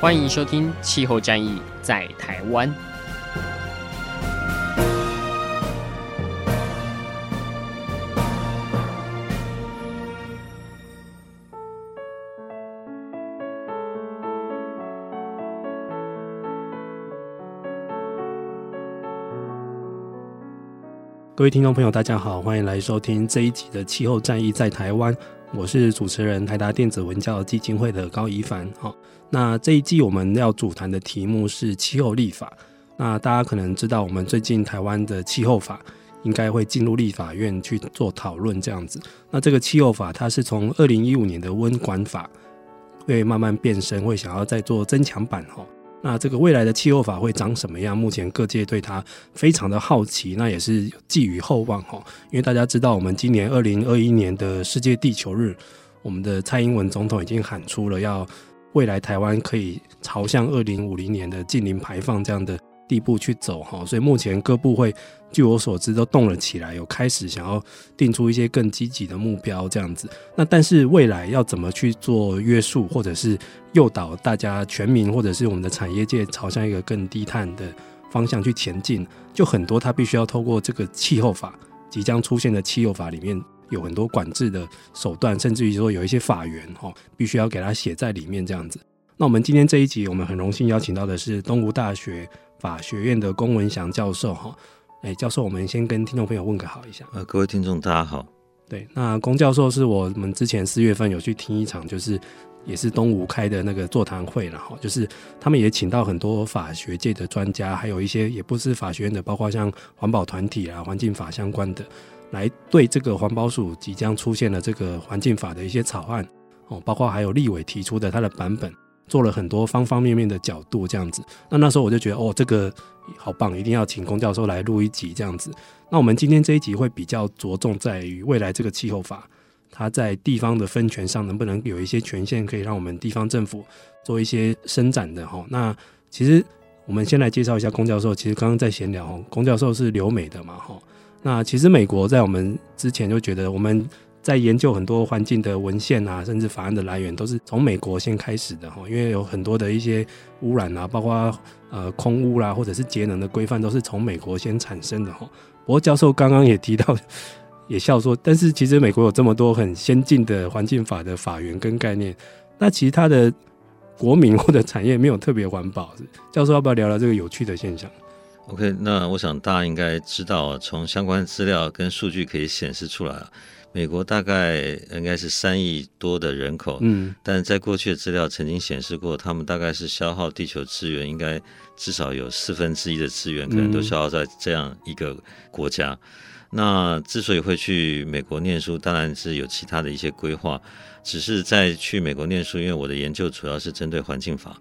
欢迎收听《气候战役在台湾》。各位听众朋友，大家好，欢迎来收听这一集的《气候战役在台湾》，我是主持人台达电子文教基金会的高一帆。好，那这一季我们要主谈的题目是气候立法。那大家可能知道，我们最近台湾的气候法应该会进入立法院去做讨论，这样子。那这个气候法，它是从二零一五年的温管法会慢慢变身，会想要再做增强版，哈。那这个未来的气候法会长什么样？目前各界对它非常的好奇，那也是寄予厚望哈。因为大家知道，我们今年二零二一年的世界地球日，我们的蔡英文总统已经喊出了要未来台湾可以朝向二零五零年的近零排放这样的地步去走哈，所以目前各部会据我所知都动了起来，有开始想要定出一些更积极的目标这样子。那但是未来要怎么去做约束，或者是诱导大家全民，或者是我们的产业界朝向一个更低碳的方向去前进，就很多它必须要透过这个气候法即将出现的气候法里面有很多管制的手段，甚至于说有一些法源哈，必须要给它写在里面这样子。那我们今天这一集，我们很荣幸邀请到的是东吴大学。法学院的龚文祥教授，哈，哎，教授，我们先跟听众朋友问个好一下。呃，各位听众，大家好。对，那龚教授是我们之前四月份有去听一场，就是也是东吴开的那个座谈会了，哈，就是他们也请到很多法学界的专家，还有一些也不是法学院的，包括像环保团体啊、环境法相关的，来对这个环保署即将出现的这个环境法的一些草案，哦，包括还有立委提出的他的版本。做了很多方方面面的角度，这样子。那那时候我就觉得，哦，这个好棒，一定要请龚教授来录一集这样子。那我们今天这一集会比较着重在于未来这个气候法，它在地方的分权上能不能有一些权限，可以让我们地方政府做一些伸展的哈。那其实我们先来介绍一下龚教授。其实刚刚在闲聊，龚教授是留美的嘛哈。那其实美国在我们之前就觉得我们。在研究很多环境的文献啊，甚至法案的来源，都是从美国先开始的哈。因为有很多的一些污染啊，包括呃空污啦，或者是节能的规范，都是从美国先产生的哈。不过教授刚刚也提到，也笑说，但是其实美国有这么多很先进的环境法的法源跟概念，那其他的国民或者产业没有特别环保。教授要不要聊聊这个有趣的现象？OK，那我想大家应该知道，从相关资料跟数据可以显示出来。美国大概应该是三亿多的人口，嗯，但是在过去的资料曾经显示过，他们大概是消耗地球资源，应该至少有四分之一的资源可能都消耗在这样一个国家。嗯、那之所以会去美国念书，当然是有其他的一些规划，只是在去美国念书，因为我的研究主要是针对环境法，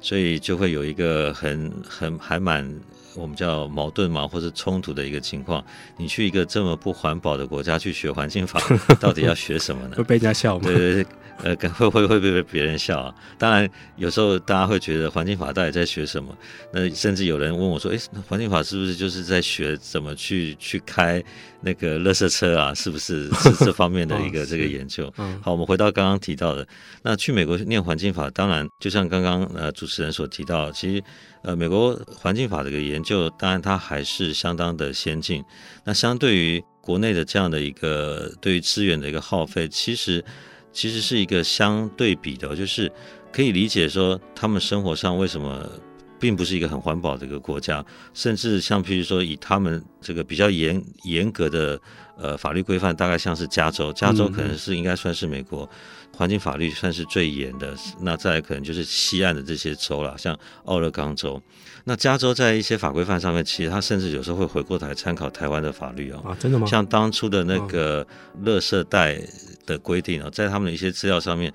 所以就会有一个很很还蛮。我们叫矛盾嘛，或是冲突的一个情况。你去一个这么不环保的国家去学环境法，到底要学什么呢？会被人家笑吗？对对对，呃，会会会被别人笑啊。当然，有时候大家会觉得环境法到底在学什么？那甚至有人问我说：“哎，环境法是不是就是在学怎么去去开那个垃圾车啊？是不是 是这方面的一个这个研究？”嗯、好，我们回到刚刚提到的，那去美国念环境法，当然就像刚刚呃主持人所提到，其实。呃，美国环境法的一个研究，当然它还是相当的先进。那相对于国内的这样的一个对于资源的一个耗费，其实其实是一个相对比的，就是可以理解说他们生活上为什么并不是一个很环保的一个国家，甚至像譬如说以他们这个比较严严格的呃法律规范，大概像是加州，加州可能是应该算是美国。环境法律算是最严的，那再可能就是西岸的这些州了，像奥勒冈州。那加州在一些法规范上面，其实他甚至有时候会回过头来参考台湾的法律哦。啊，真的吗？像当初的那个垃圾袋的规定哦，在他们的一些资料上面，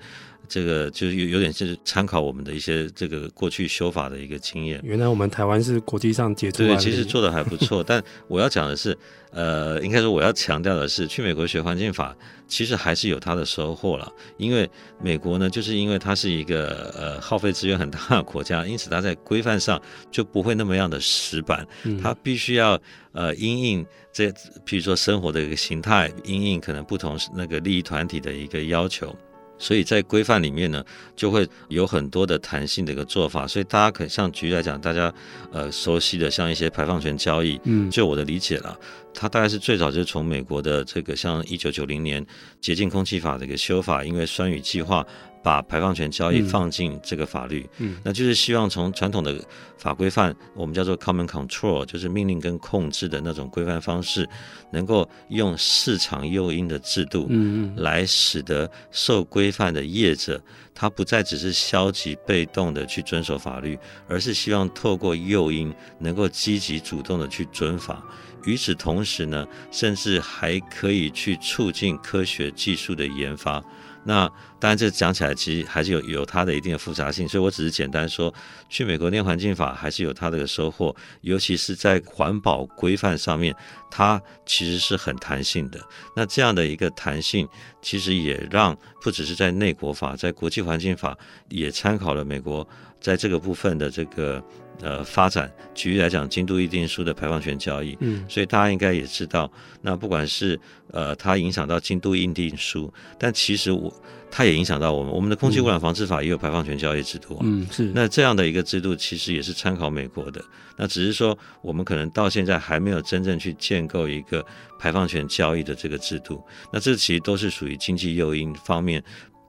这个就是有有点是参考我们的一些这个过去修法的一个经验。原来我们台湾是国际上杰出，对，其实做的还不错。但我要讲的是，呃，应该说我要强调的是，去美国学环境法，其实还是有它的收获了。因为美国呢，就是因为它是一个呃耗费资源很大的国家，因此它在规范上就不会那么样的死板，它必须要呃因应这，譬如说生活的一个形态，因应可能不同那个利益团体的一个要求。所以在规范里面呢，就会有很多的弹性的一个做法。所以大家可以像举例来讲，大家呃熟悉的像一些排放权交易，嗯，就我的理解了，它大概是最早就是从美国的这个像一九九零年洁净空气法的一个修法，因为酸雨计划。把排放权交易放进这个法律，嗯，嗯，那就是希望从传统的法规范，我们叫做 common control，就是命令跟控制的那种规范方式，能够用市场诱因的制度，嗯，来使得受规范的业者，他不再只是消极被动的去遵守法律，而是希望透过诱因，能够积极主动的去遵法。与此同时呢，甚至还可以去促进科学技术的研发。那当然，这讲起来其实还是有有它的一定的复杂性，所以我只是简单说，去美国念环境法还是有它的收获，尤其是在环保规范上面，它其实是很弹性的。那这样的一个弹性，其实也让不只是在内国法，在国际环境法也参考了美国在这个部分的这个。呃，发展举例来讲，京都议定书的排放权交易，嗯，所以大家应该也知道，那不管是呃，它影响到京都议定书，但其实我它也影响到我们，我们的空气污染防治法也有排放权交易制度啊，嗯，是。那这样的一个制度其实也是参考美国的，那只是说我们可能到现在还没有真正去建构一个排放权交易的这个制度，那这其实都是属于经济诱因方面。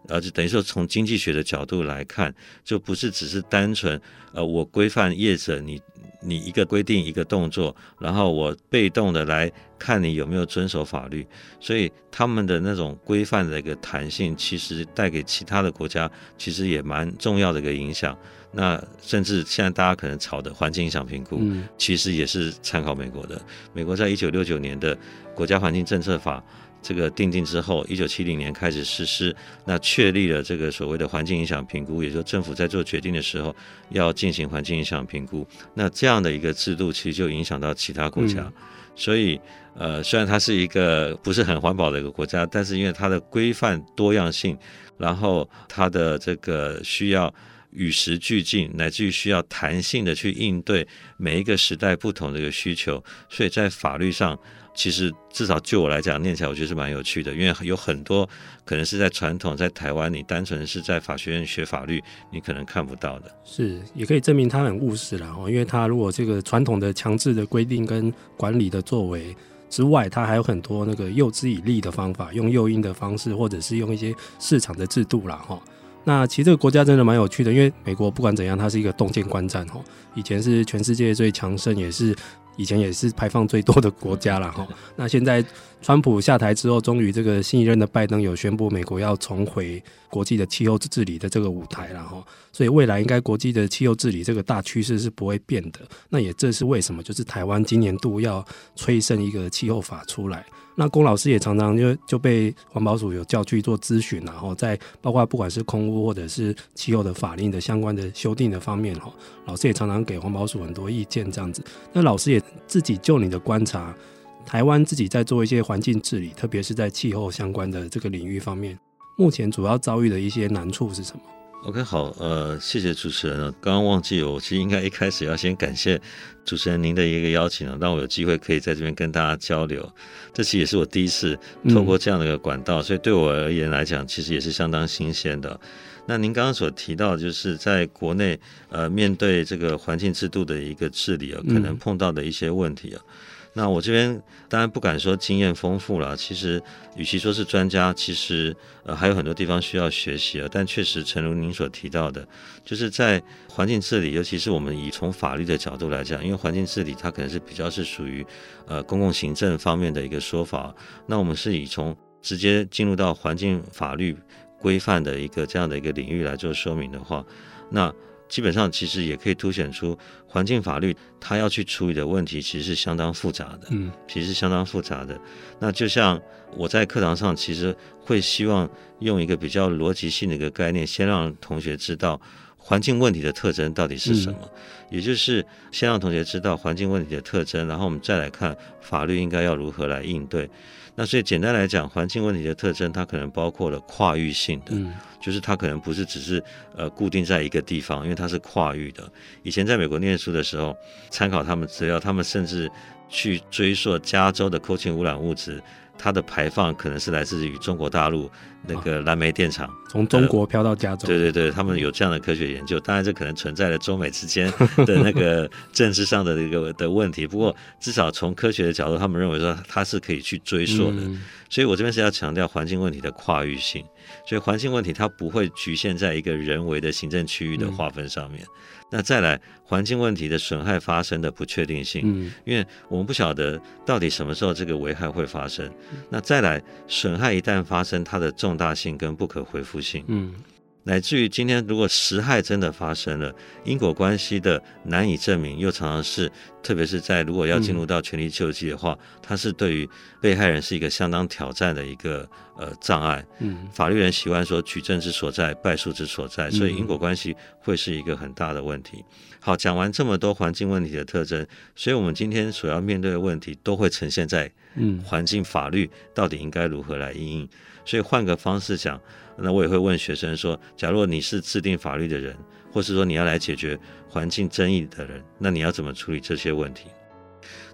而且等于说，从经济学的角度来看，就不是只是单纯，呃，我规范业者，你你一个规定一个动作，然后我被动的来看你有没有遵守法律，所以他们的那种规范的一个弹性，其实带给其他的国家其实也蛮重要的一个影响。那甚至现在大家可能吵的环境影响评估，其实也是参考美国的。美国在一九六九年的国家环境政策法。这个定定之后，一九七零年开始实施，那确立了这个所谓的环境影响评估，也就是政府在做决定的时候要进行环境影响评估。那这样的一个制度，其实就影响到其他国家。嗯、所以，呃，虽然它是一个不是很环保的一个国家，但是因为它的规范多样性，然后它的这个需要与时俱进，乃至于需要弹性的去应对每一个时代不同的一个需求，所以在法律上。其实至少就我来讲，念起来我觉得是蛮有趣的，因为有很多可能是在传统在台湾，你单纯是在法学院学法律，你可能看不到的。是，也可以证明他很务实啦。哦，因为他如果这个传统的强制的规定跟管理的作为之外，他还有很多那个诱之以利的方法，用诱因的方式，或者是用一些市场的制度啦。哈。那其实这个国家真的蛮有趣的，因为美国不管怎样，它是一个动见观战哈，以前是全世界最强盛，也是。以前也是排放最多的国家了哈，那现在川普下台之后，终于这个新一任的拜登有宣布，美国要重回国际的气候治理的这个舞台了哈，所以未来应该国际的气候治理这个大趋势是不会变的。那也这是为什么，就是台湾今年度要催生一个气候法出来。那龚老师也常常就就被环保署有叫去做咨询，然后在包括不管是空污或者是气候的法令的相关的修订的方面，哈，老师也常常给环保署很多意见这样子。那老师也自己就你的观察，台湾自己在做一些环境治理，特别是在气候相关的这个领域方面，目前主要遭遇的一些难处是什么？OK，好，呃，谢谢主持人。刚刚忘记，我其实应该一开始要先感谢主持人您的一个邀请啊，让我有机会可以在这边跟大家交流。这其实也是我第一次透过这样的一个管道，嗯、所以对我而言来讲，其实也是相当新鲜的。那您刚刚所提到，就是在国内，呃，面对这个环境制度的一个治理啊，可能碰到的一些问题啊。嗯那我这边当然不敢说经验丰富了，其实与其说是专家，其实呃还有很多地方需要学习啊。但确实，诚如您所提到的，就是在环境治理，尤其是我们以从法律的角度来讲，因为环境治理它可能是比较是属于呃公共行政方面的一个说法。那我们是以从直接进入到环境法律规范的一个这样的一个领域来做说明的话，那。基本上其实也可以凸显出环境法律它要去处理的问题其实是相当复杂的，嗯，其实是相当复杂的。那就像我在课堂上其实会希望用一个比较逻辑性的一个概念，先让同学知道环境问题的特征到底是什么，嗯、也就是先让同学知道环境问题的特征，然后我们再来看法律应该要如何来应对。那所以简单来讲，环境问题的特征，它可能包括了跨域性的，嗯、就是它可能不是只是呃固定在一个地方，因为它是跨域的。以前在美国念书的时候，参考他们资料，他们甚至去追溯加州的空气污染物质。它的排放可能是来自于中国大陆那个燃煤电厂，从中国飘到加州。对对对，他们有这样的科学研究。当然，这可能存在了中美之间的那个 政治上的一个的问题。不过，至少从科学的角度，他们认为说它是可以去追溯的。所以我这边是要强调环境问题的跨域性。所以，环境问题它不会局限在一个人为的行政区域的划分上面。那再来，环境问题的损害发生的不确定性，嗯，因为我们不晓得到底什么时候这个危害会发生。那再来，损害一旦发生，它的重大性跟不可恢复性，嗯。乃至于今天，如果实害真的发生了，因果关系的难以证明，又常常是，特别是在如果要进入到权力救济的话，嗯、它是对于被害人是一个相当挑战的一个呃障碍。嗯，法律人习惯说举证之所在，败诉之所在，所以因果关系会是一个很大的问题。好，讲完这么多环境问题的特征，所以我们今天所要面对的问题都会呈现在嗯环境法律到底应该如何来应应。所以换个方式讲。那我也会问学生说：假如你是制定法律的人，或是说你要来解决环境争议的人，那你要怎么处理这些问题？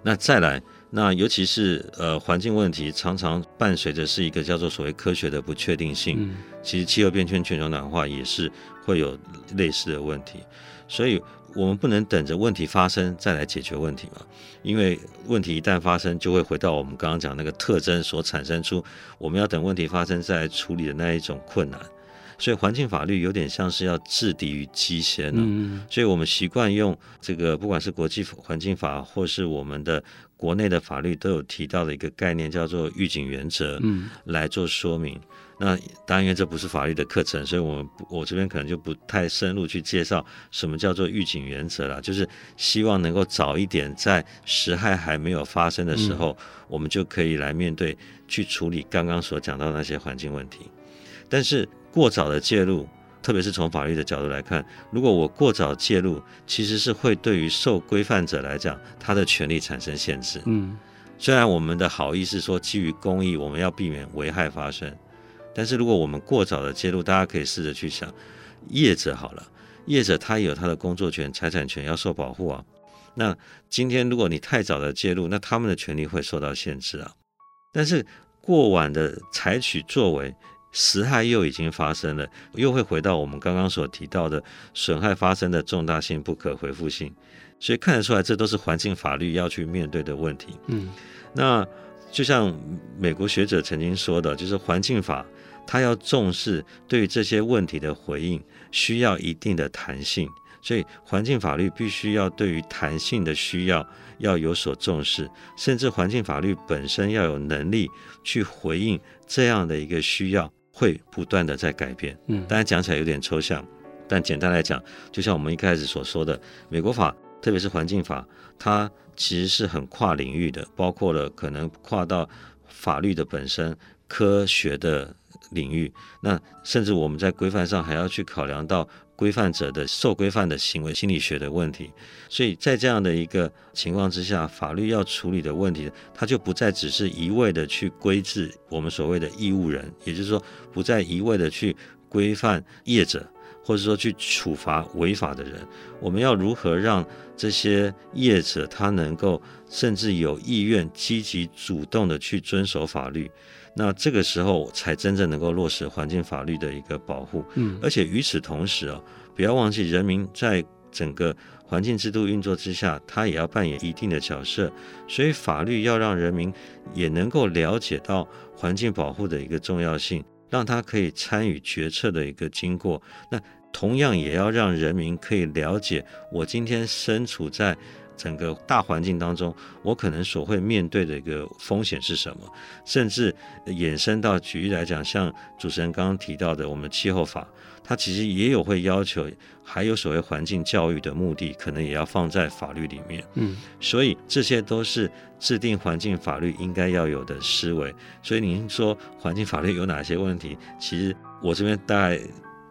那再来，那尤其是呃环境问题，常常伴随着是一个叫做所谓科学的不确定性。嗯、其实气候变迁、全球暖化也是会有类似的问题，所以。我们不能等着问题发生再来解决问题嘛？因为问题一旦发生，就会回到我们刚刚讲那个特征所产生出，我们要等问题发生再来处理的那一种困难。所以环境法律有点像是要制敌于机先呢。嗯。所以我们习惯用这个，不管是国际环境法或是我们的国内的法律，都有提到的一个概念，叫做预警原则，嗯，来做说明。那当然，因为这不是法律的课程，所以我们我这边可能就不太深入去介绍什么叫做预警原则了。就是希望能够早一点，在实害还没有发生的时候，嗯、我们就可以来面对、去处理刚刚所讲到的那些环境问题。但是过早的介入，特别是从法律的角度来看，如果我过早介入，其实是会对于受规范者来讲，他的权利产生限制。嗯，虽然我们的好意是说基于公益，我们要避免危害发生。但是如果我们过早的介入，大家可以试着去想，业者好了，业者他有他的工作权、财产权要受保护啊。那今天如果你太早的介入，那他们的权利会受到限制啊。但是过晚的采取作为，实害又已经发生了，又会回到我们刚刚所提到的损害发生的重大性、不可回复性。所以看得出来，这都是环境法律要去面对的问题。嗯，那就像美国学者曾经说的，就是环境法。他要重视对于这些问题的回应，需要一定的弹性，所以环境法律必须要对于弹性的需要要有所重视，甚至环境法律本身要有能力去回应这样的一个需要，会不断的在改变。嗯，当然讲起来有点抽象，但简单来讲，就像我们一开始所说的，美国法，特别是环境法，它其实是很跨领域的，包括了可能跨到法律的本身、科学的。领域，那甚至我们在规范上还要去考量到规范者的受规范的行为心理学的问题，所以在这样的一个情况之下，法律要处理的问题，它就不再只是一味的去规制我们所谓的义务人，也就是说，不再一味的去规范业者，或者说去处罚违法的人。我们要如何让这些业者他能够甚至有意愿、积极主动的去遵守法律？那这个时候才真正能够落实环境法律的一个保护，嗯，而且与此同时啊，不要忘记人民在整个环境制度运作之下，他也要扮演一定的角色，所以法律要让人民也能够了解到环境保护的一个重要性，让他可以参与决策的一个经过。那同样也要让人民可以了解，我今天身处在整个大环境当中，我可能所会面对的一个风险是什么，甚至衍生到举例来讲，像主持人刚刚提到的，我们气候法，它其实也有会要求，还有所谓环境教育的目的，可能也要放在法律里面。嗯，所以这些都是制定环境法律应该要有的思维。所以您说环境法律有哪些问题？其实我这边大概。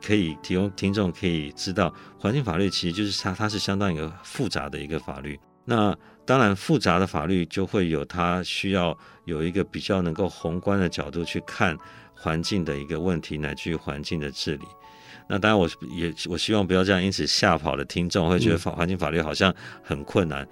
可以提供听众可以知道，环境法律其实就是它，它是相当一个复杂的一个法律。那当然，复杂的法律就会有它需要有一个比较能够宏观的角度去看环境的一个问题，乃至于环境的治理。那当然，我也我希望不要这样，因此吓跑了听众，会觉得法环境法律好像很困难。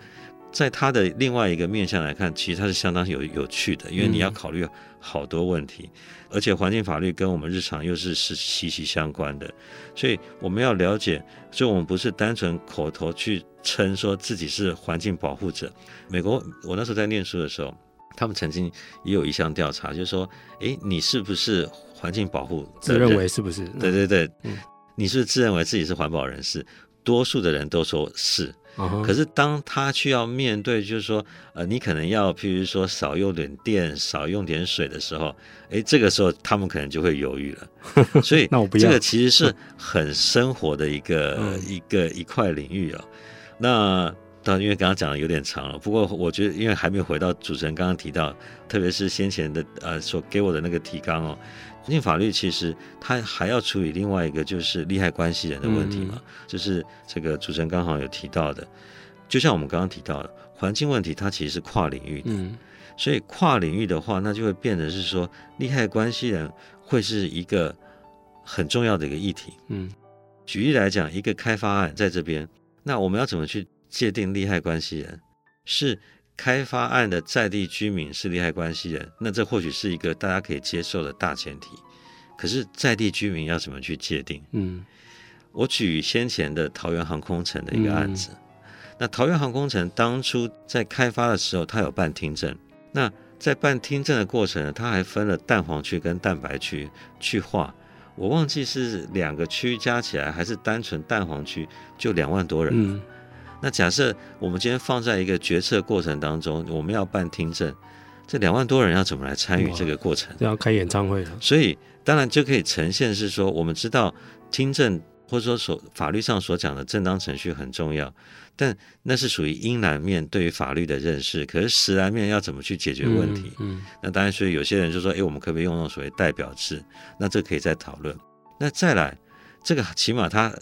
在它的另外一个面向来看，其实它是相当有有趣的，因为你要考虑好多问题，而且环境法律跟我们日常又是是息息相关的，所以我们要了解，所以我们不是单纯口头去称说自己是环境保护者。美国，我那时候在念书的时候，他们曾经也有一项调查，就是说，诶，你是不是环境保护？自认为是不是？对对对，嗯，你是自认为自己是环保人士？多数的人都说是。可是当他去要面对，就是说，呃，你可能要，譬如说少用点电、少用点水的时候，哎，这个时候他们可能就会犹豫了。所以那我不，这个其实是很生活的一个一个一块领域啊。那当然，因为刚刚讲的有点长了，不过我觉得，因为还没有回到主持人刚刚提到，特别是先前的呃所给我的那个提纲哦。环境法律其实它还要处理另外一个就是利害关系人的问题嘛，就是这个主持人刚好有提到的，就像我们刚刚提到的环境问题，它其实是跨领域的，所以跨领域的话，那就会变得是说利害关系人会是一个很重要的一个议题。嗯，举例来讲，一个开发案在这边，那我们要怎么去界定利害关系人？是。开发案的在地居民是利害关系人，那这或许是一个大家可以接受的大前提。可是，在地居民要怎么去界定？嗯，我举先前的桃园航空城的一个案子。嗯、那桃园航空城当初在开发的时候，它有办听证。那在办听证的过程呢，它还分了蛋黄区跟蛋白区去划。我忘记是两个区加起来，还是单纯蛋黄区就两万多人。嗯那假设我们今天放在一个决策过程当中，我们要办听证，这两万多人要怎么来参与这个过程？要开演唱会了。所以当然就可以呈现是说，我们知道听证或者说所法律上所讲的正当程序很重要，但那是属于阴蓝面对于法律的认识。可是实蓝面要怎么去解决问题？嗯，嗯那当然，所以有些人就说，哎，我们可不可以用那种所谓代表制？那这可以再讨论。那再来，这个起码它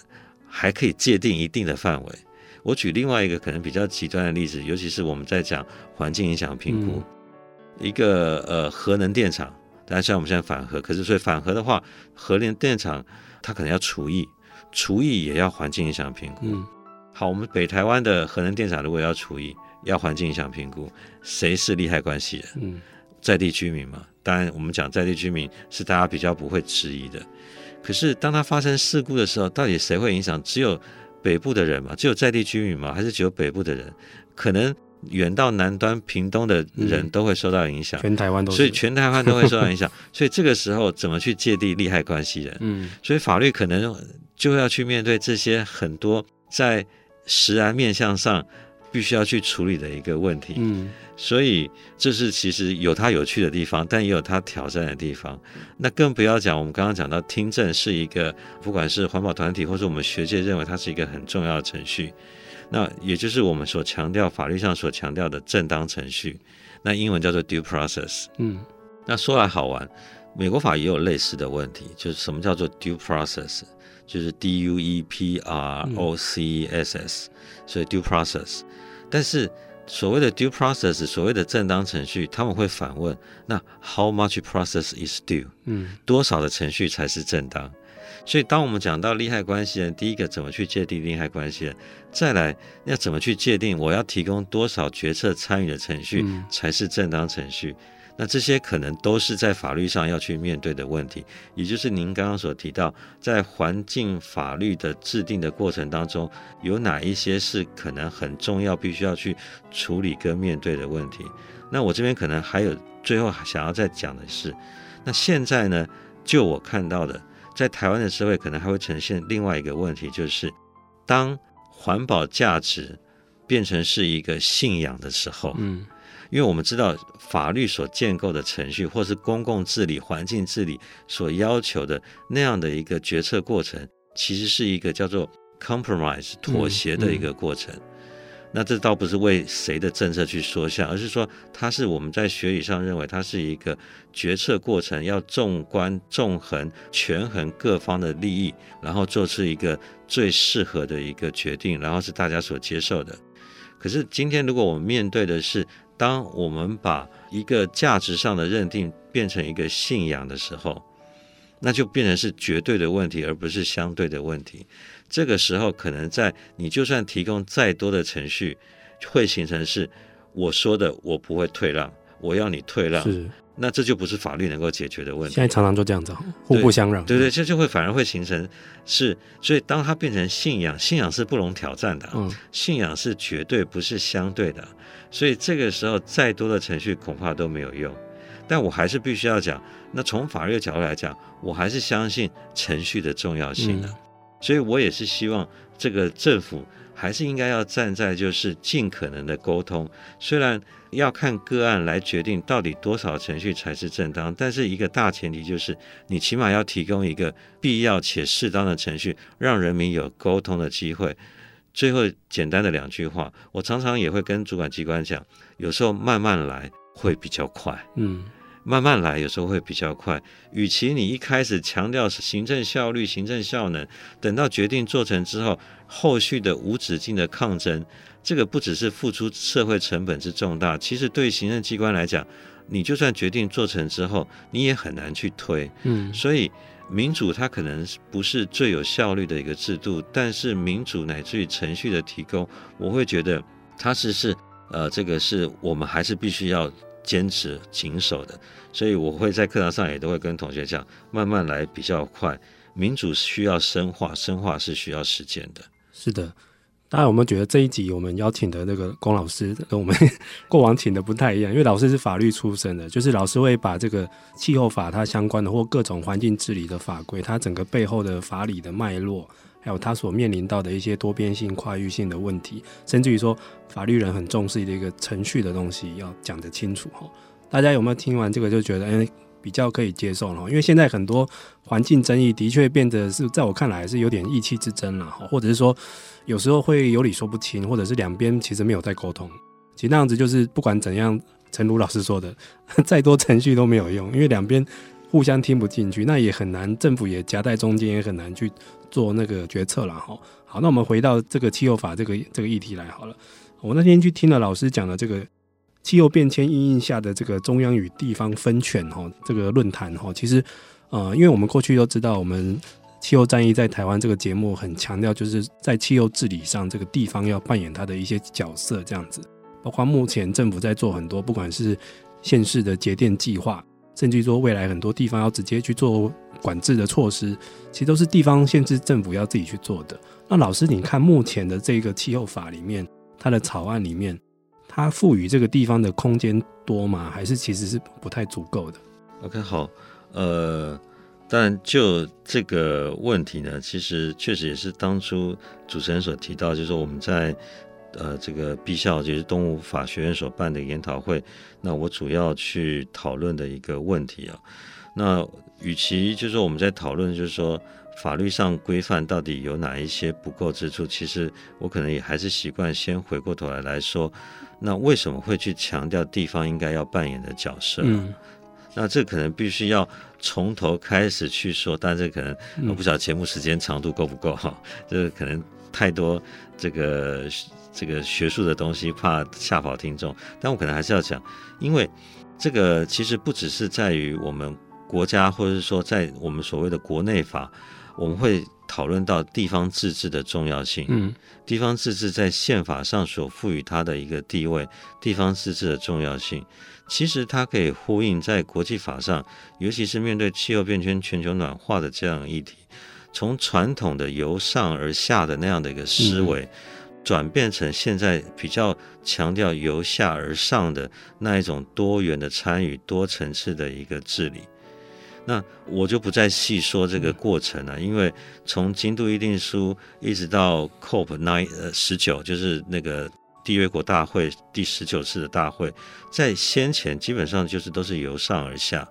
还可以界定一定的范围。我举另外一个可能比较极端的例子，尤其是我们在讲环境影响评估，嗯、一个呃核能电厂，当然像我们现在反核，可是所以反核的话，核能电厂它可能要除役，除役也要环境影响评估。嗯、好，我们北台湾的核能电厂如果要除役，要环境影响评估，谁是利害关系人？嗯、在地居民嘛。当然我们讲在地居民是大家比较不会质疑的，可是当它发生事故的时候，到底谁会影响？只有北部的人嘛，只有在地居民嘛，还是只有北部的人？可能远到南端屏东的人都会受到影响，嗯、全台湾都，所以全台湾都会受到影响。所以这个时候怎么去界定利害关系人？嗯，所以法律可能就要去面对这些很多在实然面向上。必须要去处理的一个问题，嗯，所以这是其实有它有趣的地方，但也有它挑战的地方。那更不要讲，我们刚刚讲到听证是一个，不管是环保团体或者我们学界认为它是一个很重要的程序，那也就是我们所强调法律上所强调的正当程序，那英文叫做 due process，嗯，那说来好玩，美国法也有类似的问题，就是什么叫做 due process，就是 D U E P R O C S S，所以 due process。但是所谓的 due process，所谓的正当程序，他们会反问：那 how much process is due？嗯，多少的程序才是正当？所以当我们讲到利害关系人，第一个怎么去界定利害关系人？再来要怎么去界定我要提供多少决策参与的程序才是正当程序？那这些可能都是在法律上要去面对的问题，也就是您刚刚所提到，在环境法律的制定的过程当中，有哪一些是可能很重要，必须要去处理跟面对的问题。那我这边可能还有最后想要再讲的是，那现在呢，就我看到的，在台湾的社会可能还会呈现另外一个问题，就是当环保价值变成是一个信仰的时候，嗯，因为我们知道法律所建构的程序，或是公共治理、环境治理所要求的那样的一个决策过程，其实是一个叫做 compromise 妥协的一个过程。嗯嗯那这倒不是为谁的政策去说项，而是说它是我们在学理上认为它是一个决策过程，要纵观、纵横、权衡各方的利益，然后做出一个最适合的一个决定，然后是大家所接受的。可是今天，如果我们面对的是，当我们把一个价值上的认定变成一个信仰的时候，那就变成是绝对的问题，而不是相对的问题。这个时候，可能在你就算提供再多的程序，会形成是我说的，我不会退让，我要你退让，是，那这就不是法律能够解决的问题。现在常常就这样子，互不相让。对对，这就会反而会形成是，所以当它变成信仰，信仰是不容挑战的，嗯，信仰是绝对不是相对的，所以这个时候再多的程序恐怕都没有用。但我还是必须要讲，那从法律的角度来讲，我还是相信程序的重要性的。嗯所以我也是希望这个政府还是应该要站在就是尽可能的沟通，虽然要看个案来决定到底多少程序才是正当，但是一个大前提就是你起码要提供一个必要且适当的程序，让人民有沟通的机会。最后简单的两句话，我常常也会跟主管机关讲，有时候慢慢来会比较快。嗯。慢慢来，有时候会比较快。与其你一开始强调行政效率、行政效能，等到决定做成之后，后续的无止境的抗争，这个不只是付出社会成本之重大，其实对行政机关来讲，你就算决定做成之后，你也很难去推。嗯，所以民主它可能不是最有效率的一个制度，但是民主乃至于程序的提供，我会觉得它是是呃，这个是我们还是必须要。坚持谨守的，所以我会在课堂上也都会跟同学讲，慢慢来比较快。民主需要深化，深化是需要时间的。是的，当然我们觉得这一集我们邀请的那个龚老师跟我们 过往请的不太一样，因为老师是法律出身的，就是老师会把这个气候法它相关的或各种环境治理的法规，它整个背后的法理的脉络。还有他所面临到的一些多边性、跨域性的问题，甚至于说法律人很重视的一个程序的东西，要讲得清楚哈。大家有没有听完这个就觉得，哎，比较可以接受了？因为现在很多环境争议的确变得是在我看来是有点意气之争了，或者是说有时候会有理说不清，或者是两边其实没有在沟通。其实那样子就是不管怎样，诚如老师说的，再多程序都没有用，因为两边互相听不进去，那也很难，政府也夹在中间，也很难去。做那个决策了哈，好，那我们回到这个气候法这个这个议题来好了。我那天去听了老师讲的这个气候变迁阴影下的这个中央与地方分权哈，这个论坛哈，其实呃，因为我们过去都知道，我们气候战役在台湾这个节目很强调，就是在气候治理上，这个地方要扮演它的一些角色，这样子，包括目前政府在做很多，不管是县市的节电计划，甚至说未来很多地方要直接去做。管制的措施，其实都是地方县市政府要自己去做的。那老师，你看目前的这个气候法里面，它的草案里面，它赋予这个地方的空间多吗？还是其实是不太足够的？OK，好，呃，但就这个问题呢，其实确实也是当初主持人所提到，就是我们在呃这个毕校，就是东吴法学院所办的研讨会，那我主要去讨论的一个问题啊，那。与其就是我们在讨论，就是说法律上规范到底有哪一些不够之处，其实我可能也还是习惯先回过头来来说，那为什么会去强调地方应该要扮演的角色？嗯，那这可能必须要从头开始去说，但这可能我不晓得节目时间长度够不够哈，这个可能太多这个这个学术的东西，怕吓跑听众，但我可能还是要讲，因为这个其实不只是在于我们。国家，或者是说，在我们所谓的国内法，我们会讨论到地方自治的重要性。嗯，地方自治在宪法上所赋予它的一个地位，地方自治的重要性，其实它可以呼应在国际法上，尤其是面对气候变迁、全球暖化的这样的议题，从传统的由上而下的那样的一个思维，转变成现在比较强调由下而上的那一种多元的参与、多层次的一个治理。那我就不再细说这个过程了，因为从京都议定书一直到 COP nine 呃十九，就是那个缔约国大会第十九次的大会，在先前基本上就是都是由上而下，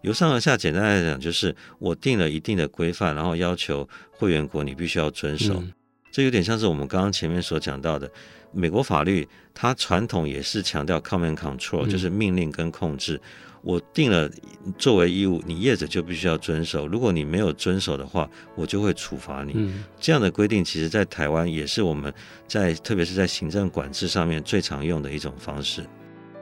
由上而下，简单来讲就是我定了一定的规范，然后要求会员国你必须要遵守。嗯、这有点像是我们刚刚前面所讲到的，美国法律它传统也是强调 command control，就是命令跟控制。嗯我定了作为义务，你业者就必须要遵守。如果你没有遵守的话，我就会处罚你。嗯、这样的规定，其实在台湾也是我们在特别是在行政管制上面最常用的一种方式。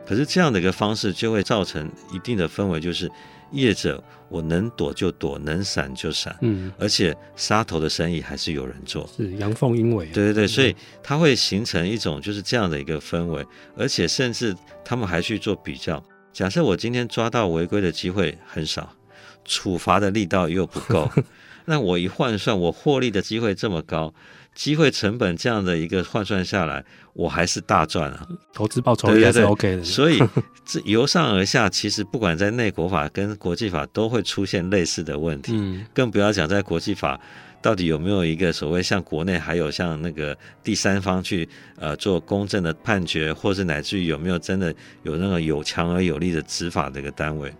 可是这样的一个方式就会造成一定的氛围，就是业者我能躲就躲，能闪就闪。嗯，而且杀头的生意还是有人做，是阳奉阴违。对对对，所以它会形成一种就是这样的一个氛围，而且甚至他们还去做比较。假设我今天抓到违规的机会很少，处罚的力道又不够，那我一换算，我获利的机会这么高，机会成本这样的一个换算下来，我还是大赚啊！投资报酬也是 OK 的。所以 这由上而下，其实不管在内国法跟国际法都会出现类似的问题，嗯，更不要讲在国际法。到底有没有一个所谓像国内还有像那个第三方去呃做公正的判决，或是乃至于有没有真的有那个有强而有力的执法的一个单位？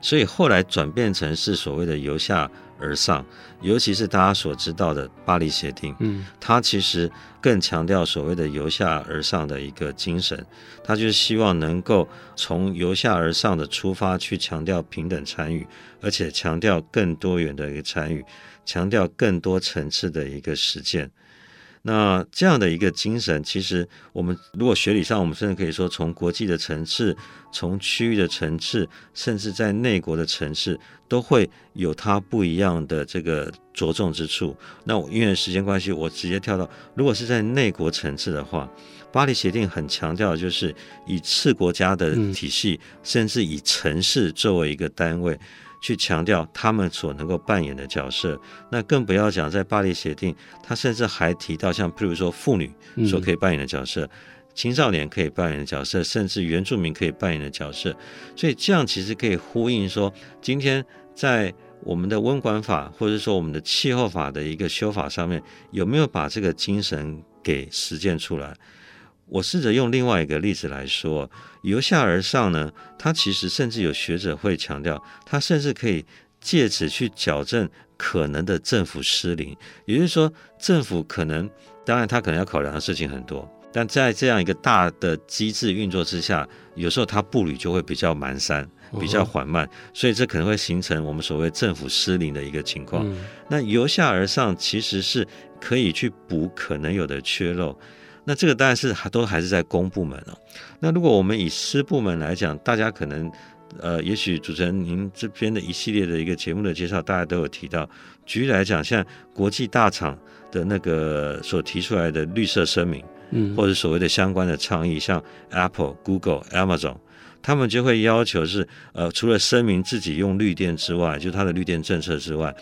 所以后来转变成是所谓的由下而上，尤其是大家所知道的巴黎协定，嗯，它其实更强调所谓的由下而上的一个精神，它就是希望能够从由下而上的出发去强调平等参与，而且强调更多元的一个参与。强调更多层次的一个实践，那这样的一个精神，其实我们如果学理上，我们甚至可以说，从国际的层次，从区域的层次，甚至在内国的层次，都会有它不一样的这个着重之处。那因为时间关系，我直接跳到，如果是在内国层次的话，巴黎协定很强调就是以次国家的体系，嗯、甚至以城市作为一个单位。去强调他们所能够扮演的角色，那更不要讲在巴黎协定，他甚至还提到像譬如说妇女所可以扮演的角色，嗯、青少年可以扮演的角色，甚至原住民可以扮演的角色。所以这样其实可以呼应说，今天在我们的温管法或者说我们的气候法的一个修法上面，有没有把这个精神给实践出来？我试着用另外一个例子来说，由下而上呢，它其实甚至有学者会强调，它甚至可以借此去矫正可能的政府失灵。也就是说，政府可能，当然他可能要考量的事情很多，但在这样一个大的机制运作之下，有时候它步履就会比较蹒跚，比较缓慢，所以这可能会形成我们所谓政府失灵的一个情况。那由下而上其实是可以去补可能有的缺漏。那这个当然是还都还是在公部门哦。那如果我们以私部门来讲，大家可能呃，也许主持人您这边的一系列的一个节目的介绍，大家都有提到。举例来讲，像国际大厂的那个所提出来的绿色声明，嗯，或者所谓的相关的倡议，像 Apple、Google、Amazon，他们就会要求是呃，除了声明自己用绿电之外，就它的绿电政策之外。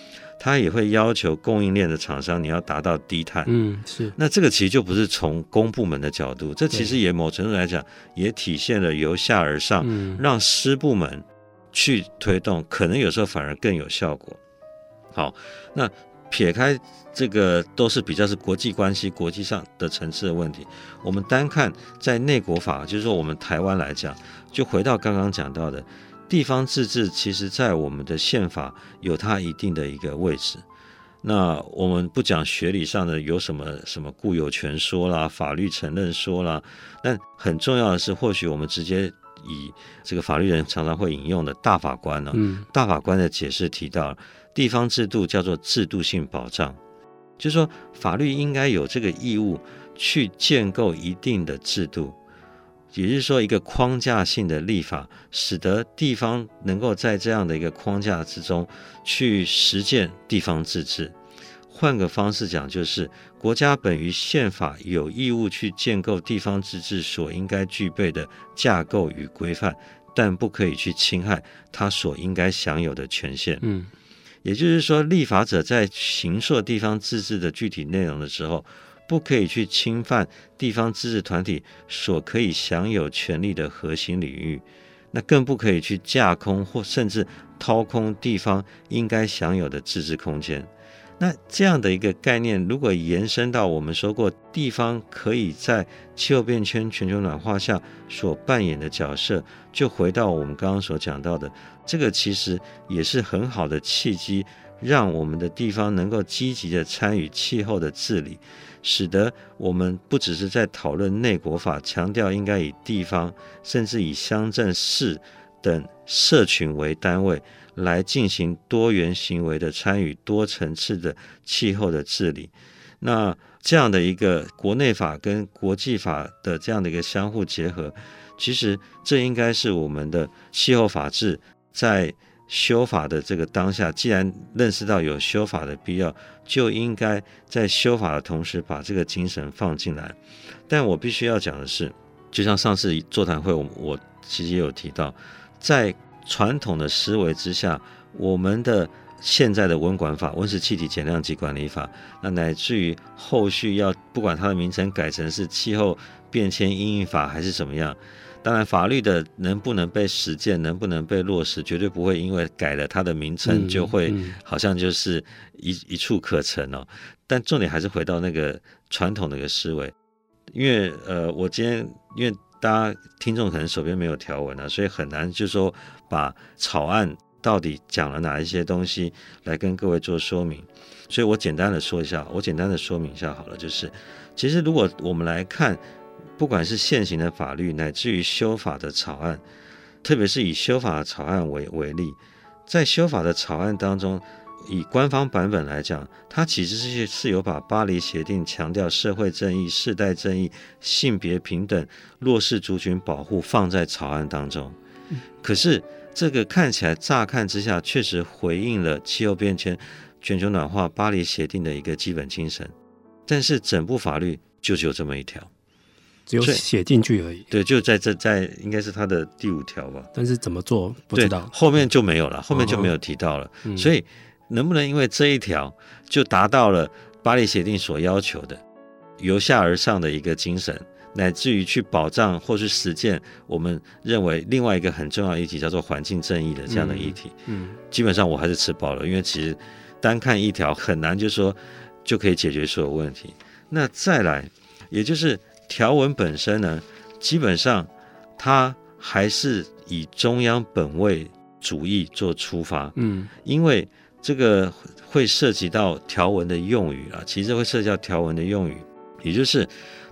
他也会要求供应链的厂商，你要达到低碳。嗯，是。那这个其实就不是从公部门的角度，这其实也某程度来讲，也体现了由下而上，让私部门去推动，可能有时候反而更有效果。好，那撇开这个都是比较是国际关系、国际上的层次的问题，我们单看在内国法，就是说我们台湾来讲，就回到刚刚讲到的。地方自治其实，在我们的宪法有它一定的一个位置。那我们不讲学理上的有什么什么固有权说啦，法律承认说啦，但很重要的是，或许我们直接以这个法律人常常会引用的大法官呢，嗯，大法官的解释提到，地方制度叫做制度性保障，就是说法律应该有这个义务去建构一定的制度。也就是说，一个框架性的立法，使得地方能够在这样的一个框架之中去实践地方自治。换个方式讲，就是国家本于宪法有义务去建构地方自治所应该具备的架构与规范，但不可以去侵害它所应该享有的权限。嗯，也就是说，立法者在行塑地方自治的具体内容的时候，不可以去侵犯地方自治团体所可以享有权利的核心领域，那更不可以去架空或甚至掏空地方应该享有的自治空间。那这样的一个概念，如果延伸到我们说过，地方可以在气候变迁、全球暖化下所扮演的角色，就回到我们刚刚所讲到的，这个其实也是很好的契机，让我们的地方能够积极的参与气候的治理，使得我们不只是在讨论内国法，强调应该以地方，甚至以乡镇市等社群为单位。来进行多元行为的参与，多层次的气候的治理。那这样的一个国内法跟国际法的这样的一个相互结合，其实这应该是我们的气候法治在修法的这个当下，既然认识到有修法的必要，就应该在修法的同时把这个精神放进来。但我必须要讲的是，就像上次座谈会，我我其实也有提到，在传统的思维之下，我们的现在的温管法、温室气体减量及管理法，那乃至于后续要不管它的名称改成是气候变迁应应法还是怎么样，当然法律的能不能被实践、能不能被落实，绝对不会因为改了它的名称就会好像就是一一蹴可成哦。但重点还是回到那个传统的一个思维，因为呃，我今天因为。大家听众可能手边没有条文啊，所以很难就是说把草案到底讲了哪一些东西来跟各位做说明。所以我简单的说一下，我简单的说明一下好了，就是其实如果我们来看，不管是现行的法律，乃至于修法的草案，特别是以修法的草案为为例，在修法的草案当中。以官方版本来讲，它其实是是有把巴黎协定强调社会正义、世代正义、性别平等、弱势族群保护放在草案当中。可是这个看起来乍看之下，确实回应了气候变迁、全球暖化、巴黎协定的一个基本精神。但是整部法律就只有这么一条，只有写进去而已。对，就在这在应该是它的第五条吧。但是怎么做不知道，后面就没有了，后面就没有提到了。哦、所以。能不能因为这一条就达到了巴黎协定所要求的由下而上的一个精神，乃至于去保障或是实践我们认为另外一个很重要议题叫做环境正义的这样的议题？嗯，基本上我还是吃饱了，因为其实单看一条很难就说就可以解决所有问题。那再来，也就是条文本身呢，基本上它还是以中央本位主义做出发。嗯，因为。这个会涉及到条文的用语啊，其实会涉及到条文的用语，也就是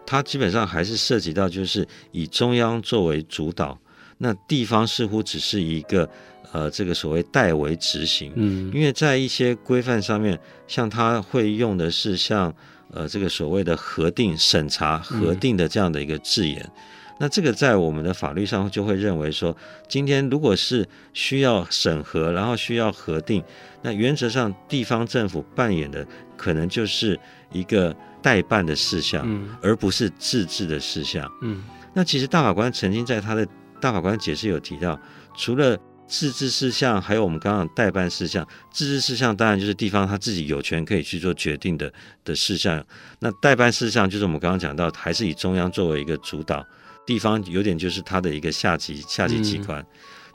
它基本上还是涉及到就是以中央作为主导，那地方似乎只是一个呃这个所谓代为执行，嗯，因为在一些规范上面，像它会用的是像呃这个所谓的核定审查核定的这样的一个字眼。嗯那这个在我们的法律上就会认为说，今天如果是需要审核，然后需要核定，那原则上地方政府扮演的可能就是一个代办的事项，嗯，而不是自治的事项。嗯，那其实大法官曾经在他的大法官解释有提到，除了自治事项，还有我们刚刚的代办事项。自治事项当然就是地方他自己有权可以去做决定的的事项，那代办事项就是我们刚刚讲到，还是以中央作为一个主导。地方有点就是他的一个下级下级机关，嗯、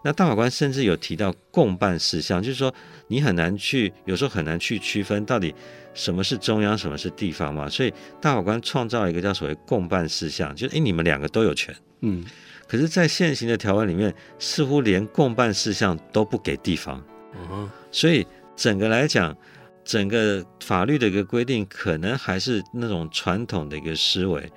那大法官甚至有提到共办事项，就是说你很难去，有时候很难去区分到底什么是中央，什么是地方嘛。所以大法官创造一个叫所谓共办事项，就是诶，你们两个都有权，嗯。可是，在现行的条文里面，似乎连共办事项都不给地方，嗯。所以整个来讲，整个法律的一个规定，可能还是那种传统的一个思维。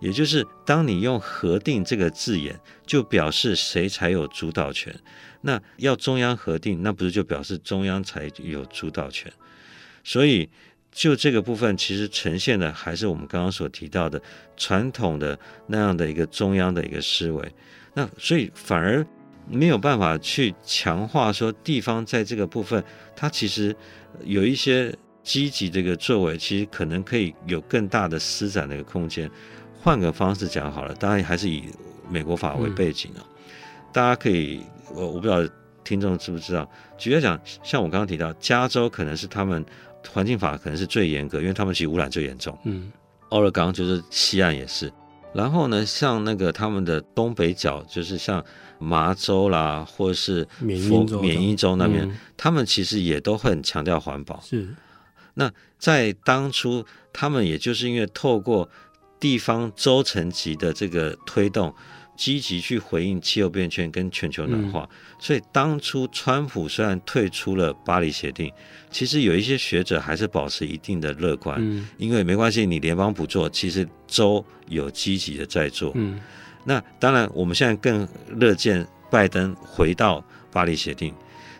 也就是，当你用“核定”这个字眼，就表示谁才有主导权。那要中央核定，那不是就表示中央才有主导权？所以，就这个部分，其实呈现的还是我们刚刚所提到的传统的那样的一个中央的一个思维。那所以反而没有办法去强化说地方在这个部分，它其实有一些积极的一个作为，其实可能可以有更大的施展的一个空间。换个方式讲好了，当然还是以美国法为背景啊。嗯、大家可以，我我不知道听众知不知道，举例讲，像我刚刚提到，加州可能是他们环境法可能是最严格，因为他们其实污染最严重。嗯，奥勒冈就是西岸也是。然后呢，像那个他们的东北角，就是像麻州啦，或者是缅因州，缅因州那边，嗯、他们其实也都很强调环保。是。那在当初，他们也就是因为透过地方州层级的这个推动，积极去回应气候变迁跟全球暖化，嗯、所以当初川普虽然退出了巴黎协定，其实有一些学者还是保持一定的乐观，嗯、因为没关系，你联邦不做，其实州有积极的在做。嗯，那当然，我们现在更乐见拜登回到巴黎协定，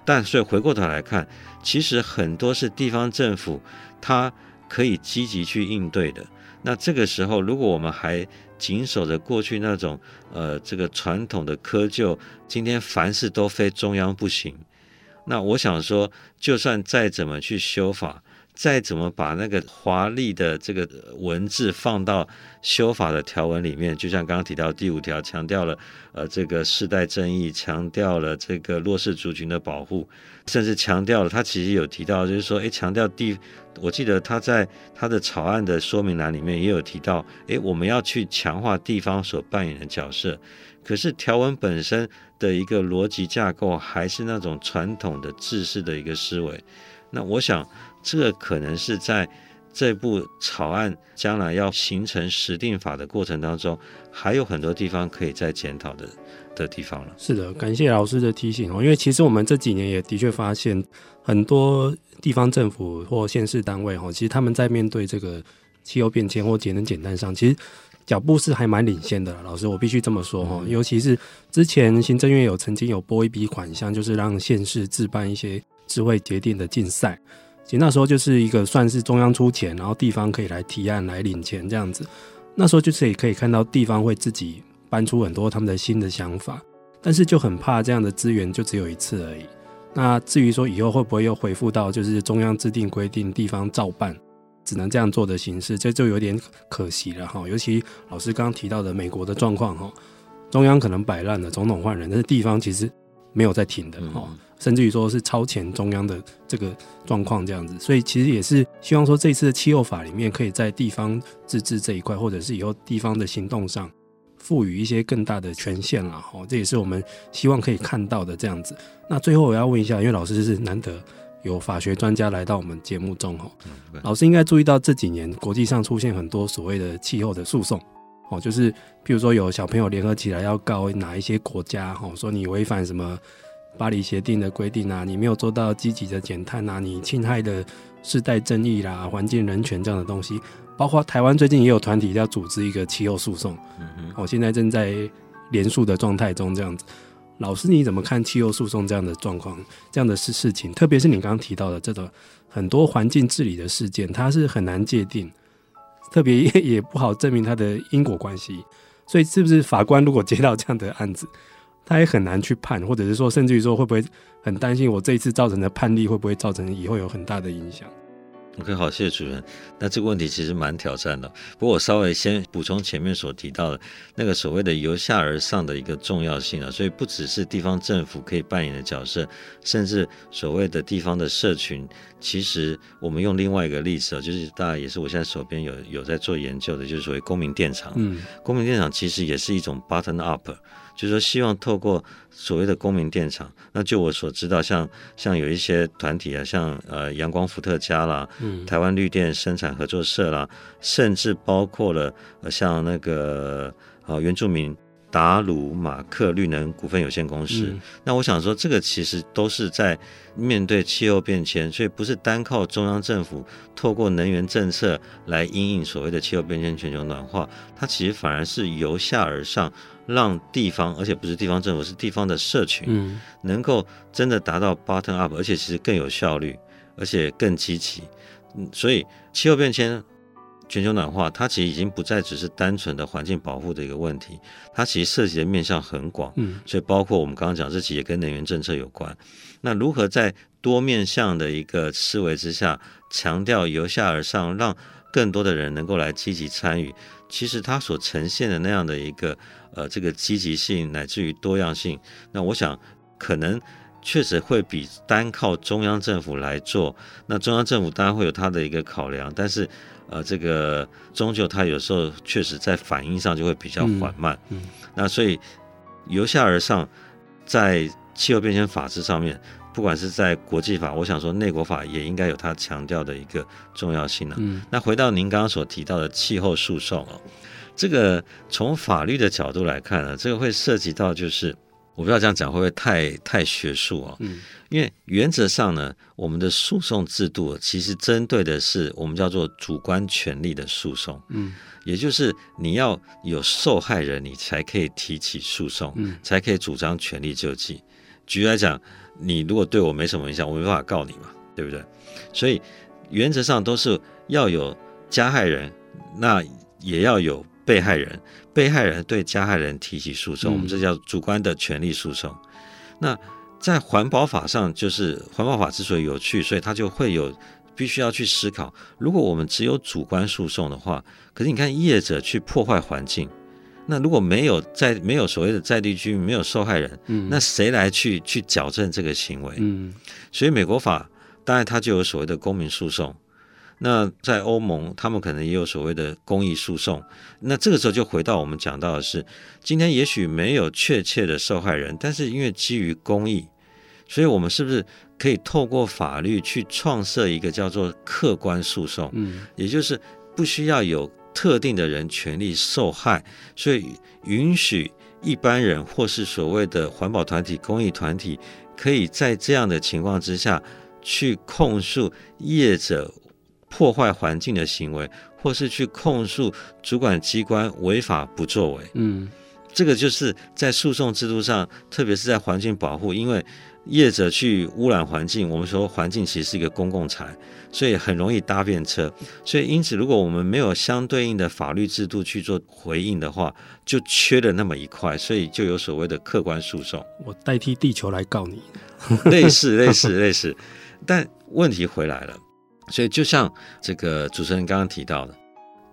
但所以回过头来看，其实很多是地方政府他可以积极去应对的。那这个时候，如果我们还谨守着过去那种呃这个传统的窠臼，今天凡事都非中央不行。那我想说，就算再怎么去修法，再怎么把那个华丽的这个文字放到修法的条文里面，就像刚刚提到第五条，强调了呃这个世代正义，强调了这个弱势族群的保护，甚至强调了他其实有提到，就是说，诶，强调地。我记得他在他的草案的说明栏里面也有提到，诶，我们要去强化地方所扮演的角色。可是条文本身的一个逻辑架构还是那种传统的制式的一个思维。那我想，这个可能是在这部草案将来要形成实定法的过程当中，还有很多地方可以再检讨的的地方了。是的，感谢老师的提醒哦，因为其实我们这几年也的确发现很多。地方政府或县市单位，哈，其实他们在面对这个气候变迁或节能减碳上，其实脚步是还蛮领先的。老师，我必须这么说，哈，尤其是之前行政院有曾经有拨一笔款项，就是让县市置办一些智慧节电的竞赛。其实那时候就是一个算是中央出钱，然后地方可以来提案来领钱这样子。那时候就是也可以看到地方会自己搬出很多他们的新的想法，但是就很怕这样的资源就只有一次而已。那至于说以后会不会又恢复到就是中央制定规定，地方照办，只能这样做的形式，这就有点可惜了哈。尤其老师刚刚提到的美国的状况哈，中央可能摆烂了，总统换人，但是地方其实没有在停的哈，甚至于说是超前中央的这个状况这样子，所以其实也是希望说这次的气候法里面，可以在地方自治这一块，或者是以后地方的行动上。赋予一些更大的权限了哈，这也是我们希望可以看到的这样子。那最后我要问一下，因为老师是难得有法学专家来到我们节目中哈，老师应该注意到这几年国际上出现很多所谓的气候的诉讼哦，就是譬如说有小朋友联合起来要告哪一些国家哦，说你违反什么巴黎协定的规定啊，你没有做到积极的减碳啊，你侵害的世代正义啦、环境人权这样的东西。包括台湾最近也有团体要组织一个气候诉讼，我、现在正在连诉的状态中。这样子，老师你怎么看气候诉讼这样的状况、这样的事事情？特别是你刚刚提到的这个很多环境治理的事件，它是很难界定，特别 也不好证明他的因果关系。所以，是不是法官如果接到这样的案子，他也很难去判，或者是说，甚至于说，会不会很担心我这一次造成的判例会不会造成以后有很大的影响？OK，好，谢谢主任。那这个问题其实蛮挑战的，不过我稍微先补充前面所提到的那个所谓的由下而上的一个重要性啊，所以不只是地方政府可以扮演的角色，甚至所谓的地方的社群，其实我们用另外一个例子啊，就是大家也是我现在手边有有在做研究的，就是所谓公民电厂。嗯，公民电厂其实也是一种 button up。就是说，希望透过所谓的公民电厂，那就我所知道，像像有一些团体啊，像呃阳光伏特加啦，嗯，台湾绿电生产合作社啦，甚至包括了呃像那个啊原住民。达鲁马克绿能股份有限公司，嗯、那我想说，这个其实都是在面对气候变迁，所以不是单靠中央政府透过能源政策来因应所谓的气候变迁、全球暖化，它其实反而是由下而上，让地方，而且不是地方政府，是地方的社群，嗯、能够真的达到 bottom up，而且其实更有效率，而且更积极。嗯，所以气候变迁。全球暖化，它其实已经不再只是单纯的环境保护的一个问题，它其实涉及的面向很广，嗯，所以包括我们刚刚讲，这其实也跟能源政策有关。那如何在多面向的一个思维之下，强调由下而上，让更多的人能够来积极参与，其实它所呈现的那样的一个呃这个积极性乃至于多样性，那我想可能确实会比单靠中央政府来做，那中央政府当然会有它的一个考量，但是。呃，这个终究它有时候确实在反应上就会比较缓慢。嗯，嗯，那所以由下而上，在气候变迁法制上面，不管是在国际法，我想说内国法也应该有它强调的一个重要性呢、啊。嗯，那回到您刚刚所提到的气候诉讼哦，这个从法律的角度来看呢，这个会涉及到就是。我不知道这样讲会不会太太学术啊？嗯，因为原则上呢，我们的诉讼制度其实针对的是我们叫做主观权利的诉讼。嗯，也就是你要有受害人，你才可以提起诉讼，嗯，才可以主张权利救济。举例来讲，你如果对我没什么影响，我没办法告你嘛，对不对？所以原则上都是要有加害人，那也要有。被害人，被害人对加害人提起诉讼，我们这叫主观的权利诉讼。嗯、那在环保法上，就是环保法之所以有趣，所以它就会有必须要去思考，如果我们只有主观诉讼的话，可是你看业者去破坏环境，那如果没有在没有所谓的在地居民，没有受害人，嗯、那谁来去去矫正这个行为？嗯，所以美国法当然它就有所谓的公民诉讼。那在欧盟，他们可能也有所谓的公益诉讼。那这个时候就回到我们讲到的是，今天也许没有确切的受害人，但是因为基于公益，所以我们是不是可以透过法律去创设一个叫做客观诉讼？嗯，也就是不需要有特定的人权利受害，所以允许一般人或是所谓的环保团体、公益团体，可以在这样的情况之下去控诉业者。破坏环境的行为，或是去控诉主管机关违法不作为，嗯，这个就是在诉讼制度上，特别是在环境保护，因为业者去污染环境，我们说环境其实是一个公共财，所以很容易搭便车，所以因此，如果我们没有相对应的法律制度去做回应的话，就缺了那么一块，所以就有所谓的客观诉讼。我代替地球来告你，类似类似类似，但问题回来了。所以，就像这个主持人刚刚提到的，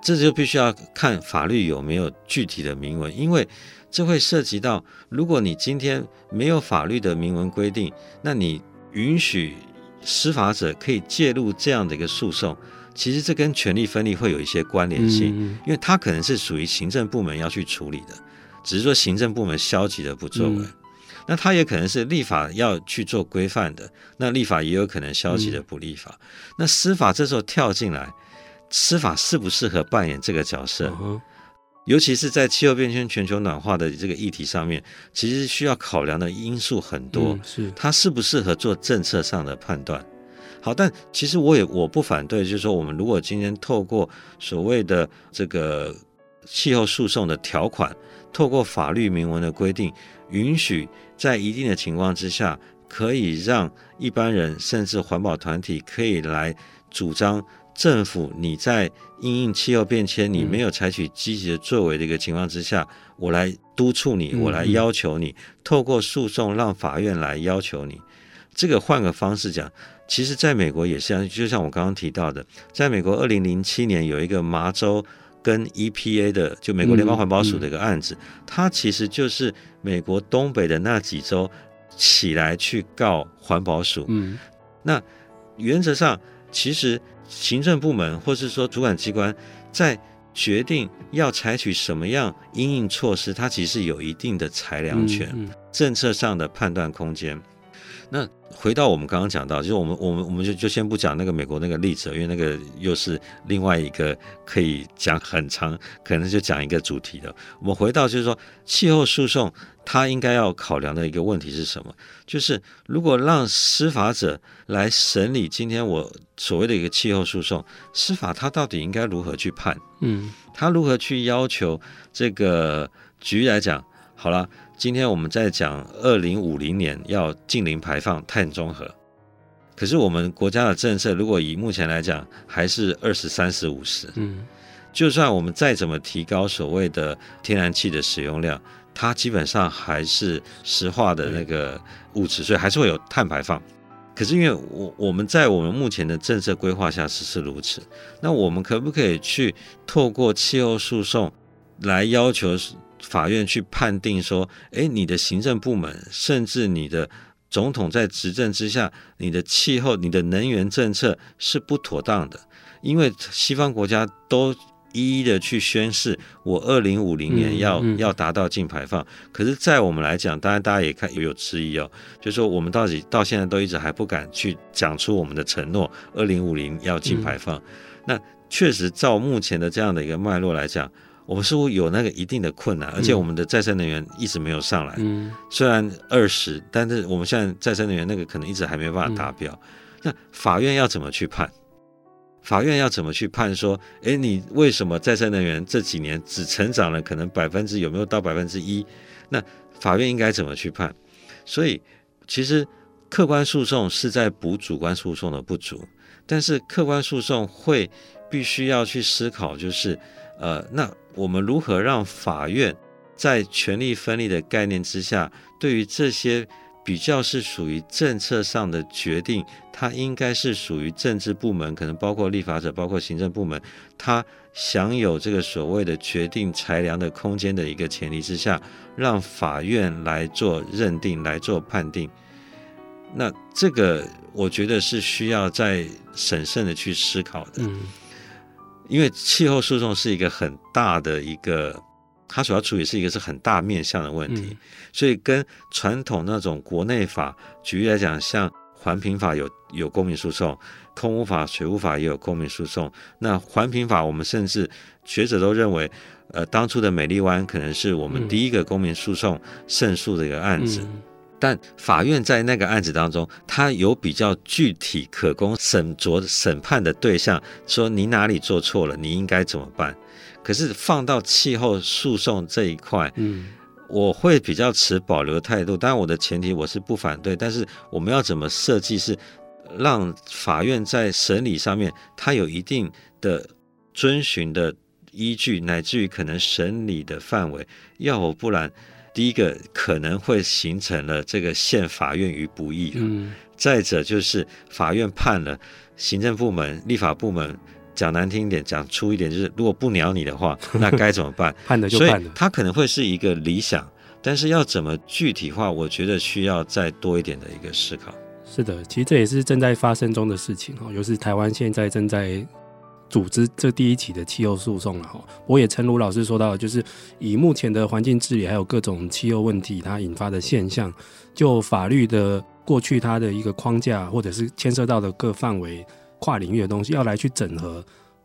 这就必须要看法律有没有具体的明文，因为这会涉及到，如果你今天没有法律的明文规定，那你允许司法者可以介入这样的一个诉讼，其实这跟权力分立会有一些关联性，因为它可能是属于行政部门要去处理的，只是说行政部门消极的不作为。那它也可能是立法要去做规范的，那立法也有可能消极的不立法。嗯、那司法这时候跳进来，司法适不适合扮演这个角色？嗯、尤其是在气候变迁、全球暖化的这个议题上面，其实需要考量的因素很多。嗯、是它适不适合做政策上的判断？好，但其实我也我不反对，就是说，我们如果今天透过所谓的这个气候诉讼的条款，透过法律明文的规定，允许。在一定的情况之下，可以让一般人甚至环保团体可以来主张政府，你在因应气候变迁，你没有采取积极的作为的一个情况之下，我来督促你，我来要求你，透过诉讼让法院来要求你。这个换个方式讲，其实在美国也是这样，就像我刚刚提到的，在美国二零零七年有一个麻州。跟 EPA 的，就美国联邦环保署的一个案子，嗯嗯、它其实就是美国东北的那几州起来去告环保署。嗯，那原则上，其实行政部门或是说主管机关在决定要采取什么样因应措施，它其实有一定的裁量权，政策上的判断空间。那回到我们刚刚讲到，就是我们我们我们就就先不讲那个美国那个例子，因为那个又是另外一个可以讲很长，可能就讲一个主题的。我们回到就是说，气候诉讼它应该要考量的一个问题是什么？就是如果让司法者来审理今天我所谓的一个气候诉讼，司法它到底应该如何去判？嗯，他如何去要求这个？局来讲，好了。今天我们在讲二零五零年要近零排放碳中和，可是我们国家的政策如果以目前来讲还是二十三十五十，嗯，就算我们再怎么提高所谓的天然气的使用量，它基本上还是石化的那个物质，所以还是会有碳排放。可是因为我我们在我们目前的政策规划下是是如此，那我们可不可以去透过气候诉讼来要求？法院去判定说，诶，你的行政部门，甚至你的总统在执政之下，你的气候、你的能源政策是不妥当的，因为西方国家都一一的去宣誓，我二零五零年要、嗯嗯、要达到净排放。可是，在我们来讲，当然大家也看也有质疑哦，就是说我们到底到现在都一直还不敢去讲出我们的承诺，二零五零要净排放。嗯、那确实，照目前的这样的一个脉络来讲，我们似乎有那个一定的困难，而且我们的再生能源一直没有上来。嗯，虽然二十，但是我们现在再生能源那个可能一直还没办法达标。嗯、那法院要怎么去判？法院要怎么去判？说，诶，你为什么再生能源这几年只成长了可能百分之有没有到百分之一？那法院应该怎么去判？所以，其实客观诉讼是在补主观诉讼的不足，但是客观诉讼会必须要去思考，就是，呃，那我们如何让法院在权力分立的概念之下，对于这些。比较是属于政策上的决定，它应该是属于政治部门，可能包括立法者，包括行政部门，它享有这个所谓的决定裁量的空间的一个前提之下，让法院来做认定，来做判定。那这个我觉得是需要再审慎的去思考的，因为气候诉讼是一个很大的一个。它所要处理是一个是很大面向的问题，嗯、所以跟传统那种国内法，举例来讲，像环评法有有公民诉讼，空污法、水污法也有公民诉讼。那环评法，我们甚至学者都认为，呃，当初的美丽湾可能是我们第一个公民诉讼胜诉的一个案子。嗯、但法院在那个案子当中，他有比较具体可供审酌审判的对象，说你哪里做错了，你应该怎么办？可是放到气候诉讼这一块，嗯，我会比较持保留态度。当然，我的前提我是不反对，但是我们要怎么设计，是让法院在审理上面，它有一定的遵循的依据，乃至于可能审理的范围。要不然，第一个可能会形成了这个陷法院于不义。嗯，再者就是法院判了，行政部门、立法部门。讲难听一点，讲粗一点，就是如果不鸟你的话，那该怎么办？判的就判了。所以它可能会是一个理想，但是要怎么具体化，我觉得需要再多一点的一个思考。是的，其实这也是正在发生中的事情哈，就是台湾现在正在组织这第一起的气候诉讼了哈。我也诚如老师说到，就是以目前的环境治理还有各种气候问题它引发的现象，就法律的过去它的一个框架，或者是牵涉到的各范围。跨领域的东西要来去整合、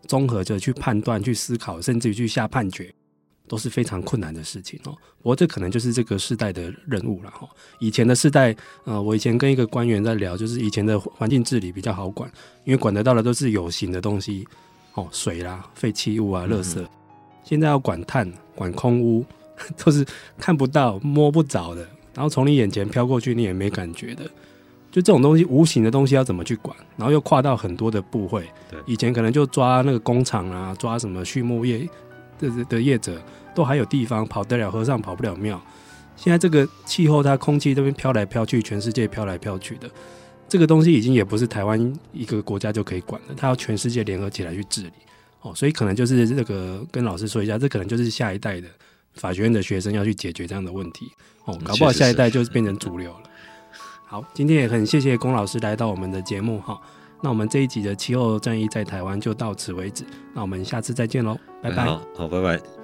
综合着去判断、去思考，甚至于去下判决，都是非常困难的事情哦。不过这可能就是这个世代的任务了哈。以前的世代，呃，我以前跟一个官员在聊，就是以前的环境治理比较好管，因为管得到的都是有形的东西，哦，水啦、废弃物啊、垃圾。嗯、现在要管碳、管空污，都是看不到、摸不着的，然后从你眼前飘过去，你也没感觉的。就这种东西，无形的东西要怎么去管？然后又跨到很多的部会。对，以前可能就抓那个工厂啊，抓什么畜牧业的的业者，都还有地方跑得了和尚跑不了庙。现在这个气候，它空气这边飘来飘去，全世界飘来飘去的，这个东西已经也不是台湾一个国家就可以管的，它要全世界联合起来去治理。哦，所以可能就是这个跟老师说一下，这可能就是下一代的法学院的学生要去解决这样的问题。哦，搞不好下一代就变成主流了。好，今天也很谢谢龚老师来到我们的节目哈。那我们这一集的气候战役在台湾就到此为止。那我们下次再见喽，拜拜。好，好，拜拜。